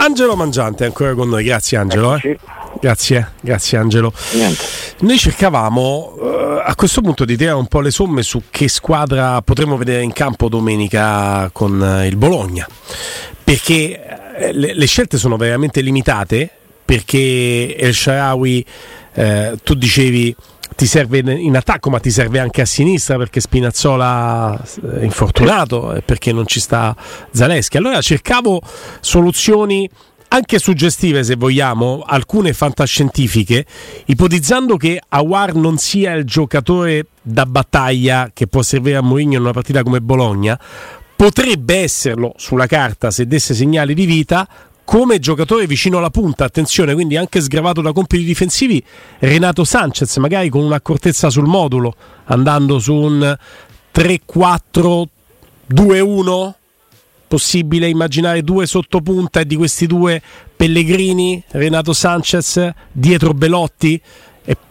Angelo Mangiante è ancora con noi, grazie Angelo. eh. Grazie, grazie Angelo. Noi cercavamo eh, a questo punto di tirare un po' le somme su che squadra potremmo vedere in campo domenica con eh, il Bologna. Perché eh, le, le scelte sono veramente limitate, perché El Sharawi, tu dicevi ti serve in attacco ma ti serve anche a sinistra perché Spinazzola è infortunato e perché non ci sta Zaleschi. Allora cercavo soluzioni anche suggestive se vogliamo, alcune fantascientifiche, ipotizzando che Awar non sia il giocatore da battaglia che può servire a Mourinho in una partita come Bologna, potrebbe esserlo sulla carta se desse segnali di vita come giocatore vicino alla punta, attenzione, quindi anche sgravato da compiti difensivi, Renato Sanchez, magari con un'accortezza sul modulo, andando su un 3-4-2-1, possibile immaginare due sottopunta e di questi due Pellegrini, Renato Sanchez, dietro Belotti?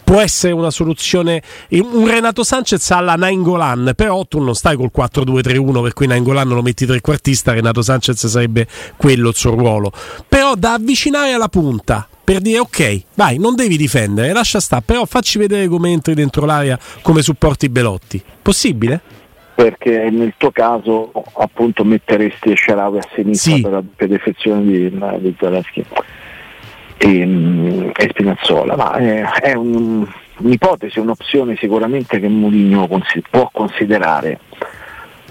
Può essere una soluzione. Un Renato Sanchez alla Nainggolan, però tu non stai col 4-2-3-1, per cui Nainggolan lo metti trequartista, Renato Sanchez sarebbe quello il suo ruolo. Però da avvicinare alla punta per dire ok, vai, non devi difendere, lascia stare, però facci vedere come entri dentro l'area, come supporti Belotti. Possibile? Perché nel tuo caso appunto metteresti Sharawi a sinistra Sì. per la defezione di, di Zaleschi e, mm, e Spinazzola, ma è, è un- un'ipotesi, un'opzione sicuramente che Mourinho consi- può considerare.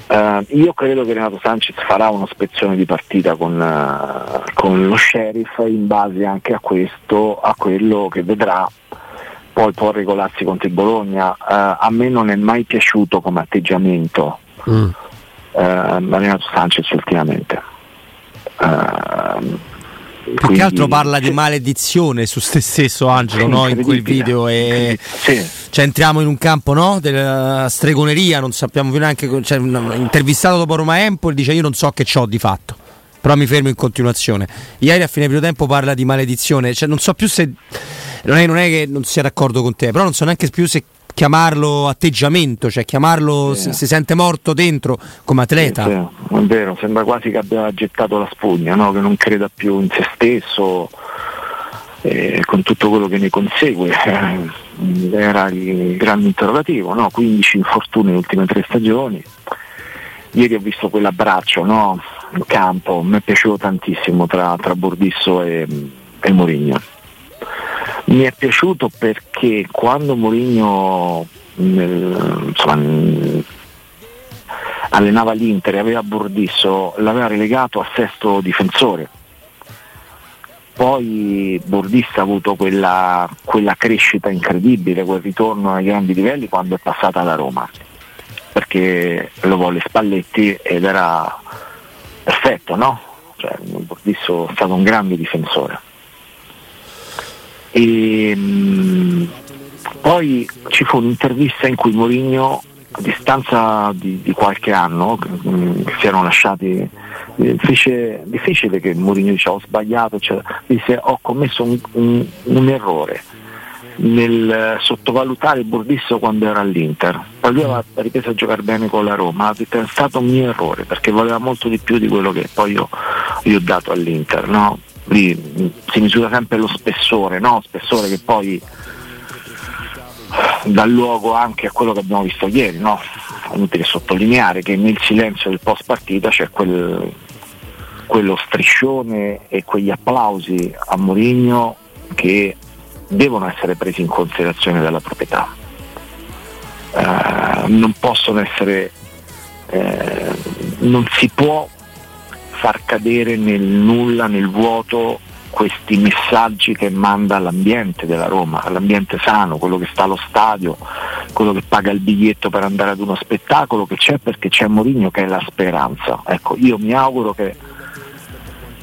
Eh, io credo che Renato Sanchez farà un'ispezione di partita con, eh, con lo sheriff in base anche a questo, a quello che vedrà poi può regolarsi contro il Bologna. Eh, a me non è mai piaciuto come atteggiamento Mm. eh, Renato Sanchez ultimamente. Ehm, Più quindi- che altro parla di maledizione su se stesso Angelo no? in quel video e Sì. cioè, entriamo in un campo no? della stregoneria non sappiamo più neanche cioè, intervistato dopo Roma Empoli dice io non so che c'ho di fatto però mi fermo in continuazione ieri a fine primo tempo parla di maledizione cioè, non so più se non è, non è che non sia d'accordo con te però non so neanche più se chiamarlo atteggiamento cioè chiamarlo Sì. se si sente morto dentro come atleta Sì, è vero, sembra quasi che abbia gettato la spugna, no? che non creda più in se stesso, eh, con tutto quello che ne consegue. Eh, era il grande interrogativo, no? 15 infortuni nelle ultime tre stagioni. Ieri ho visto quell'abbraccio no? in campo, mi è piaciuto tantissimo tra, tra Bordisso e, e Mourinho. Mi è piaciuto perché quando Mourinho insomma, mh, allenava l'Inter e aveva Bordisso, l'aveva relegato a sesto difensore. Poi Bordista ha avuto quella, quella crescita incredibile, quel ritorno ai grandi livelli quando è passata da Roma, perché lo volle Spalletti ed era perfetto, no? Cioè, Bordisso è stato un grande difensore. E, mh, poi ci fu un'intervista in cui Mourinho a distanza di, di qualche anno che mm, si erano lasciati difficile, difficile che Mourinho dice ho sbagliato, cioè, disse ho commesso un, un, un errore nel sottovalutare Burdisso quando era all'Inter. Poi lui aveva ripreso a giocare bene con la Roma, è stato un mio errore perché voleva molto di più di quello che poi io gli ho dato all'Inter. No? Lì si misura sempre lo spessore, no? spessore che poi dà luogo anche a quello che abbiamo visto ieri. No? È inutile sottolineare che nel silenzio del post partita c'è quel, quello striscione e quegli applausi a Mourinho che devono essere presi in considerazione dalla proprietà. Uh, non possono essere, eh, non si può far cadere nel nulla, nel vuoto questi messaggi che manda all'ambiente della Roma, all'ambiente sano, quello che sta allo stadio, quello che paga il biglietto per andare ad uno spettacolo, che c'è perché c'è Mourinho che è la speranza. Ecco, io mi auguro che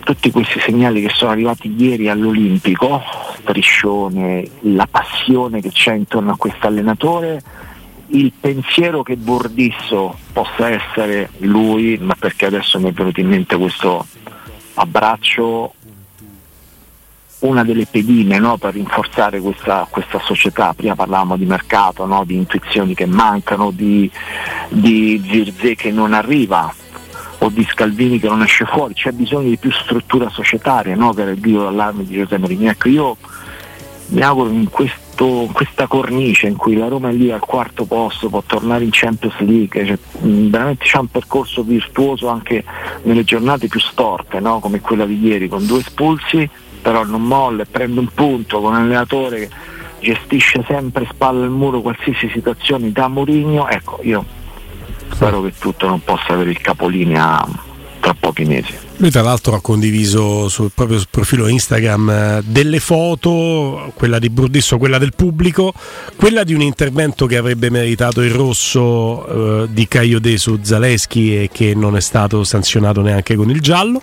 tutti questi segnali che sono arrivati ieri all'Olimpico, striscione, la passione che c'è intorno a questo allenatore, il pensiero che Bordisso possa essere lui, ma perché adesso mi è venuto in mente questo abbraccio, una delle pedine no, per rinforzare questa, questa, società. Prima parlavamo di mercato, no, di intuizioni che mancano, di, di Zirze che non arriva o di Scalvini che non esce fuori, c'è bisogno di più struttura societaria no? per il grido d'allarme di Giuseppe Mourinho. Ecco, io mi auguro in, questo, questa cornice in cui la Roma è lì al quarto posto, può tornare in Champions League, cioè, veramente c'è un percorso virtuoso anche nelle giornate più storte, no? come quella di ieri, con due espulsi, però non molle, prende un punto con un allenatore che gestisce sempre spalle al muro qualsiasi situazione da Mourinho, ecco io spero che tutto non possa avere il capolinea tra pochi mesi. Lui tra l'altro ha condiviso sul proprio profilo Instagram eh, delle foto, quella di Burdisso, quella del pubblico, quella di un intervento che avrebbe meritato il rosso eh, di Caio su Zaleschi e che non è stato sanzionato neanche con il giallo.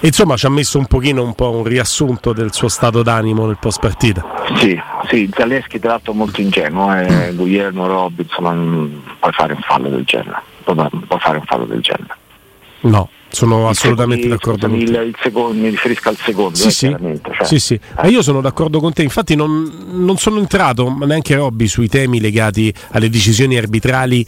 E insomma ci ha messo un pochino un po' un riassunto del suo stato d'animo nel post partita. Sì, sì, Zaleschi tra l'altro molto ingenuo, eh, Guglielmo Robbi, insomma non puoi fare un fallo del genere, puoi fare un fallo del genere. No, sono assolutamente secondo, d'accordo con te. Il secondo, mi riferisco al secondo, sì, eh, sì. Cioè. sì, sì. Eh. io sono d'accordo con te, infatti non, non sono entrato, ma neanche Robby, sui temi legati alle decisioni arbitrali,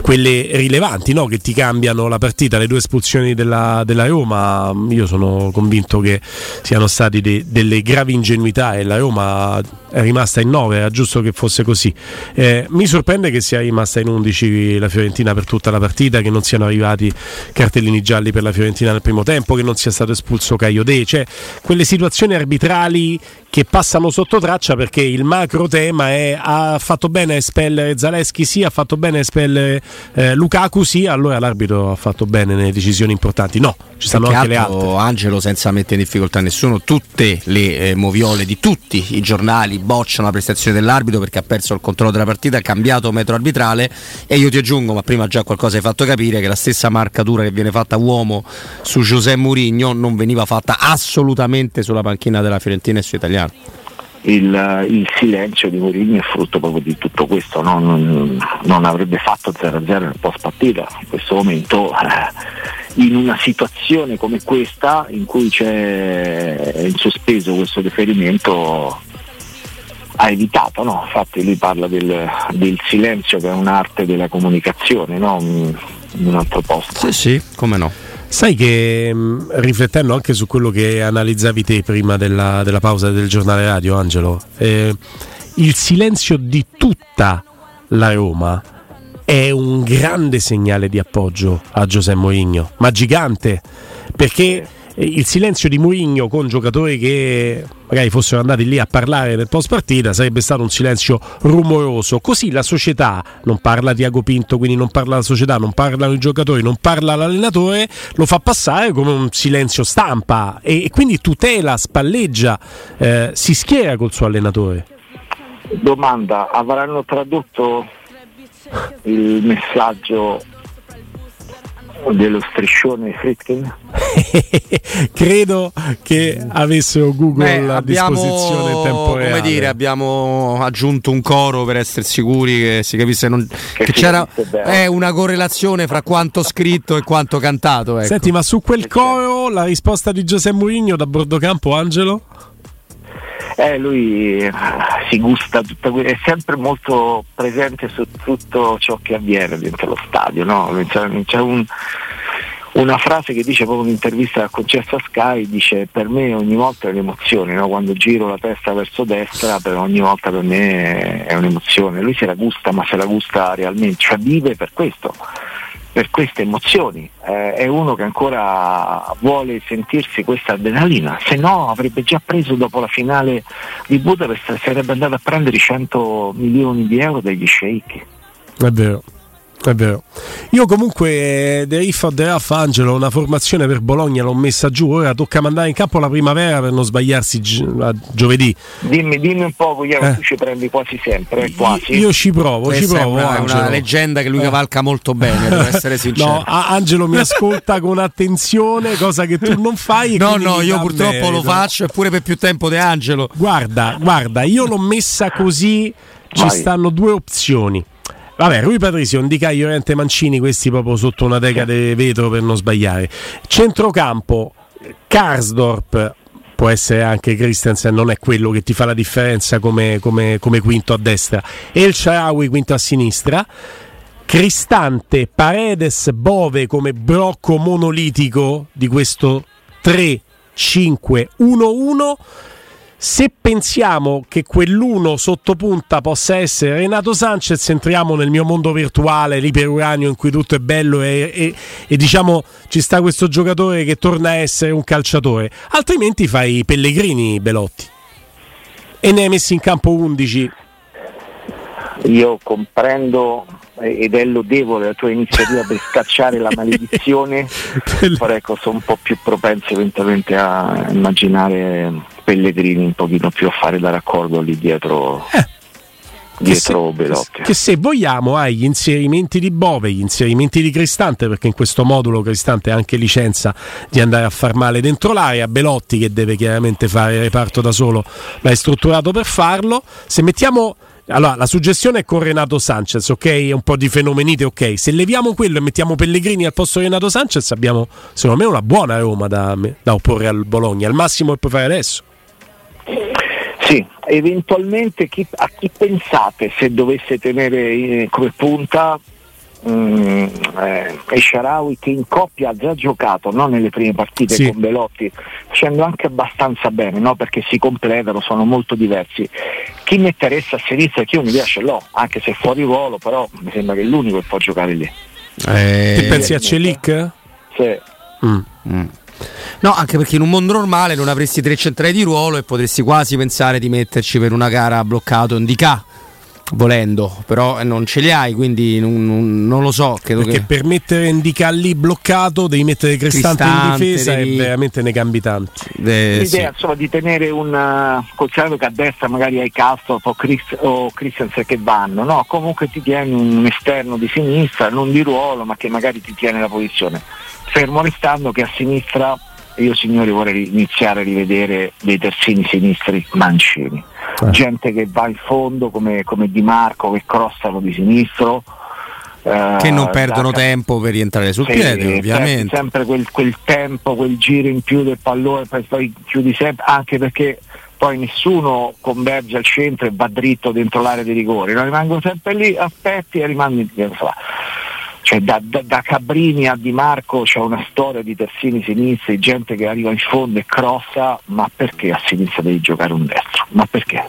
quelle rilevanti, no? che ti cambiano la partita, le due espulsioni della, della Roma. Io sono convinto che siano state de, delle gravi ingenuità e la Roma è rimasta in 9, era giusto che fosse così. Eh, mi sorprende che sia rimasta in 11 la Fiorentina per tutta la partita, che non siano arrivati cartellini gialli per la Fiorentina nel primo tempo, che non sia stato espulso Caio De, cioè quelle situazioni arbitrali che passano sotto traccia perché il macro tema è ha fatto bene a espellere Zaleschi sì, ha fatto bene a espellere eh, Lukaku sì, allora l'arbitro ha fatto bene nelle decisioni importanti. No, ci stanno anche le altre. Angelo senza mettere in difficoltà nessuno, tutte le eh, moviole di tutti i giornali bocciano la prestazione dell'arbitro perché ha perso il controllo della partita, ha cambiato metro arbitrale e io ti aggiungo, ma prima già qualcosa hai fatto capire che la stessa marcatura che viene fatta uomo su Giuseppe Mourinho non veniva fatta assolutamente sulla panchina della Fiorentina e su Italiano. Il, il, silenzio di Mourinho è frutto proprio di tutto questo, no? non, non, avrebbe fatto 0-0 nel post partita, in questo momento eh, in una situazione come questa in cui c'è in sospeso questo deferimento ha evitato, no? infatti lui parla del, del, silenzio che è un'arte della comunicazione no? in un altro posto. Sì, sì, come no. Sai che mm, riflettendo anche su quello che analizzavi te prima della, della pausa del giornale radio, Angelo, eh, il silenzio di tutta la Roma è un grande segnale di appoggio a Giuseppe Mourinho, ma gigante, perché il silenzio di Mourinho con giocatori che magari fossero andati lì a parlare nel post partita sarebbe stato un silenzio rumoroso. Così la società non parla Tiago Pinto, quindi non parla la società, non parlano i giocatori, non parla l'allenatore, lo fa passare come un silenzio stampa e, quindi tutela, spalleggia, eh, si schiera col suo allenatore. Domanda, avranno tradotto il messaggio dello striscione Fritkin? Credo che avessero Google Beh, a disposizione in tempo reale. Come dire, abbiamo aggiunto un coro per essere sicuri che si capisse non, che, che c'era eh, una correlazione fra quanto scritto e quanto cantato. Ecco. Senti, ma su quel coro la risposta di Giuseppe Mourinho da Bordocampo, Angelo? Eh, lui eh, si gusta, tutta, è sempre molto presente su tutto ciò che avviene dentro lo stadio. No? C'è, c'è un, una frase che dice proprio in un'intervista concessa a Sky, dice per me ogni volta è un'emozione, no? quando giro la testa verso destra per ogni volta per me è un'emozione. Lui se la gusta ma se la gusta realmente, cioè vive per questo per queste emozioni, eh, è uno che ancora vuole sentirsi questa adrenalina, se no avrebbe già preso dopo la finale di Budapest, sarebbe andato a prendere i 100 milioni di euro dagli sceicchi. È vero. È vero. Io comunque The If of the Raff Angelo, una formazione per Bologna l'ho messa giù, ora tocca mandare in campo la primavera per non sbagliarsi gi- giovedì. Dimmi, dimmi un po', Guglielmo, eh. tu ci prendi quasi sempre, eh, quasi. Io ci provo, Questa ci provo. È una, una, leggenda che lui eh. cavalca molto bene, devo essere sincero. No, Angelo mi ascolta con attenzione, cosa che tu non fai. no, no, io purtroppo merito. lo faccio, eppure per più tempo di Angelo. Guarda, guarda, io l'ho messa così, ci Vai. stanno due opzioni Vabbè, Rui Patricio, Indica Iorente Mancini, questi proprio sotto una teca di vetro per non sbagliare. Centrocampo, Karsdorp, può essere anche Christensen, non è quello che ti fa la differenza come, come, come quinto a destra. El Sharawi quinto a sinistra. Cristante, Paredes, Bove come blocco monolitico di questo 3-5-1-1 se pensiamo che quell'uno sottopunta possa essere Renato Sanchez, entriamo nel mio mondo virtuale, l'iperuranio in cui tutto è bello e, e, e, diciamo ci sta questo giocatore che torna a essere un calciatore. Altrimenti fai Pellegrini Belotti e ne hai messi in campo 11. Io comprendo ed è lodevole la tua iniziativa per scacciare la maledizione, però ecco, sono un po' più propenso eventualmente a immaginare Pellegrini un pochino più a fare da raccordo lì dietro. Eh dietro che se, Belotti. Che se vogliamo hai gli inserimenti di Bove, gli inserimenti di Cristante, perché in questo modulo Cristante ha anche licenza di andare a far male dentro l'area, Belotti che deve chiaramente fare il reparto da solo, ma è strutturato per farlo. Se mettiamo allora, la suggestione è con Renato Sanchez, ok? Un po' di fenomenite, ok. Se leviamo quello e mettiamo Pellegrini al posto di Renato Sanchez, abbiamo secondo me una buona Roma da, da opporre al Bologna. Al massimo che puoi fare adesso. Sì, eventualmente chi, a chi pensate se dovesse tenere come punta mm, eh, Esharawi che in coppia ha già giocato no? nelle prime partite sì. con Belotti facendo anche abbastanza bene no? perché si completano, sono molto diversi chi mi interessa a sinistra chi io mi piace l'ho anche se fuori ruolo però mi sembra che è l'unico che può giocare lì eh, ti pensi a Celic? Sì mm. Mm. No, anche perché in un mondo normale non avresti tre centrali di ruolo e potresti quasi pensare di metterci per una gara bloccato un DK volendo, però eh, non ce li hai, quindi non, non, non lo so. Perché che... per mettere Indica lì bloccato devi mettere Cristante, Cristante in difesa devi... e veramente ne cambi tanti. Eh, L'idea sì. insomma, di tenere un uh, considerato che a destra magari hai Castro o, Chris, o Christensen che vanno, no? comunque ti tieni un esterno di sinistra, non di ruolo, ma che magari ti tiene la posizione. Fermo restando che a sinistra io signori vorrei iniziare a rivedere dei terzini sinistri mancini, eh. gente che va in fondo come, come Di Marco che crossano di sinistro. Eh, che non perdono da, tempo per rientrare sul sì, piede, ovviamente. Sempre quel, quel, tempo, quel giro in più del pallone, poi, chiudi sempre, anche perché poi nessuno converge al centro e va dritto dentro l'area di rigore, no? rimangono sempre lì, aspetti e rimani. Insomma cioè da, da, da, Cabrini a Di Marco c'è una storia di terzini sinistri, gente che arriva in fondo e crossa, ma perché a sinistra devi giocare un destro? Ma perché?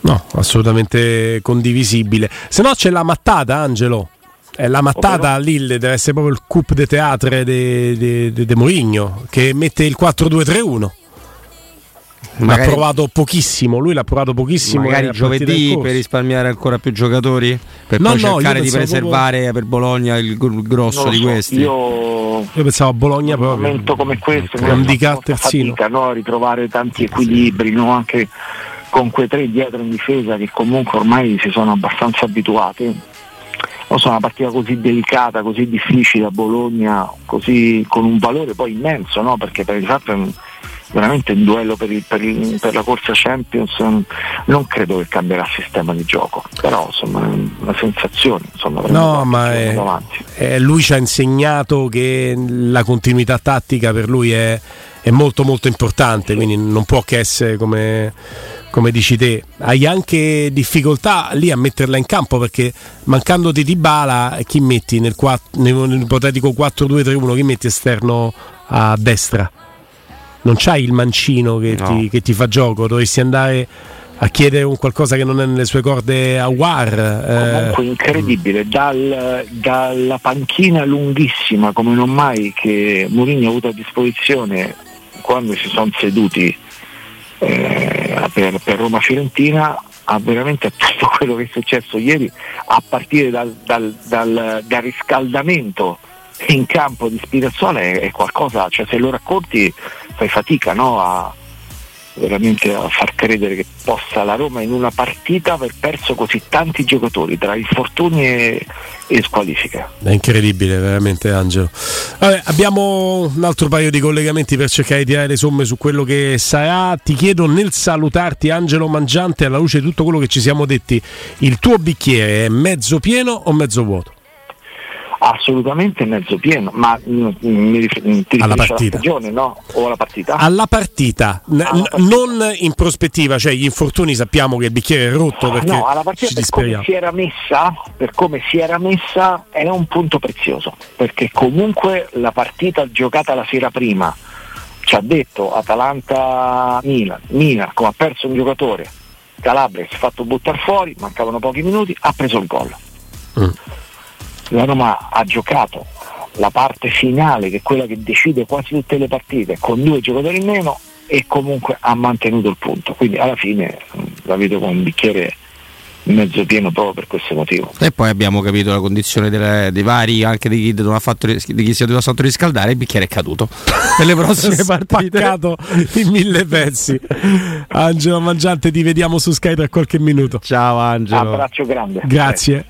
No, assolutamente condivisibile. Se no c'è la mattata, Angelo. È la mattata a Lille deve essere proprio il coup de teatre di de, de, de Mourinho che mette il 4-2-3-1 magari, l'ha provato pochissimo. Lui l'ha provato pochissimo. Magari giovedì per risparmiare ancora più giocatori, per no, poi no, cercare di preservare proprio... per Bologna il, grosso so, di questi. Io, io pensavo a Bologna in un momento come questo, un handicap terzino. Fatica, no? ritrovare tanti equilibri, no? anche con quei tre dietro in difesa che comunque ormai si sono abbastanza abituati non so, una partita così delicata, così difficile a Bologna, così, con un valore poi immenso, no? perché per il fatto è un, veramente un duello per, il, per, il, per, la corsa Champions non credo che cambierà il sistema di gioco però insomma è una sensazione insomma, no ma è, è, lui ci ha insegnato che la continuità tattica per lui è, è molto molto importante sì. quindi non può che essere come come dici te, hai anche difficoltà lì a metterla in campo perché mancando di Dybala chi metti nel, 4, nel ipotetico 4-2-3-1 chi metti esterno a destra? Non c'hai il mancino che, no. ti, che ti fa gioco, dovresti andare a chiedere un qualcosa che non è nelle sue corde a War. Comunque eh. incredibile, Dal, dalla panchina lunghissima come non mai che Mourinho ha avuto a disposizione quando si sono seduti eh, per, per Roma Fiorentina ha veramente tutto quello che è successo ieri a partire dal, dal, dal, dal riscaldamento in campo di Spinazzola è, è, qualcosa, cioè se lo racconti fai fatica no? a, veramente a far credere che possa la Roma in una partita aver perso così tanti giocatori tra infortuni e, e squalifiche. È incredibile, veramente Angelo. Vabbè, abbiamo un altro paio di collegamenti per cercare di tirare le somme su quello che sarà. Ti chiedo nel salutarti Angelo Mangiante alla luce di tutto quello che ci siamo detti, il tuo bicchiere è mezzo pieno o mezzo vuoto? Assolutamente mezzo pieno, ma mm, mi riferisco alla partita. Stagione, no? O alla partita? Alla partita, n- alla partita. non in prospettiva, cioè gli infortuni sappiamo che il bicchiere è rotto perché no, alla partita ci per come si era messa, per come si era messa è un punto prezioso, perché comunque la partita giocata la sera prima ci ha detto Atalanta-Milan, Milan come ha perso un giocatore, Calabria si è fatto buttare fuori, mancavano pochi minuti, ha preso il gol. Mm la Roma ha giocato la parte finale, che è quella che decide quasi tutte le partite, con due giocatori in meno e comunque ha mantenuto il punto. Quindi alla fine la vedo con un bicchiere mezzo pieno proprio per questo motivo. E poi abbiamo capito la condizione delle, dei vari, anche di chi, fatto, di chi si è dovuto fatto riscaldare, il bicchiere è caduto. per le prossime partite. In mille pezzi. Angelo Mangiante, ti vediamo su Sky tra qualche minuto. Ciao Angelo. Abbraccio grande. Grazie.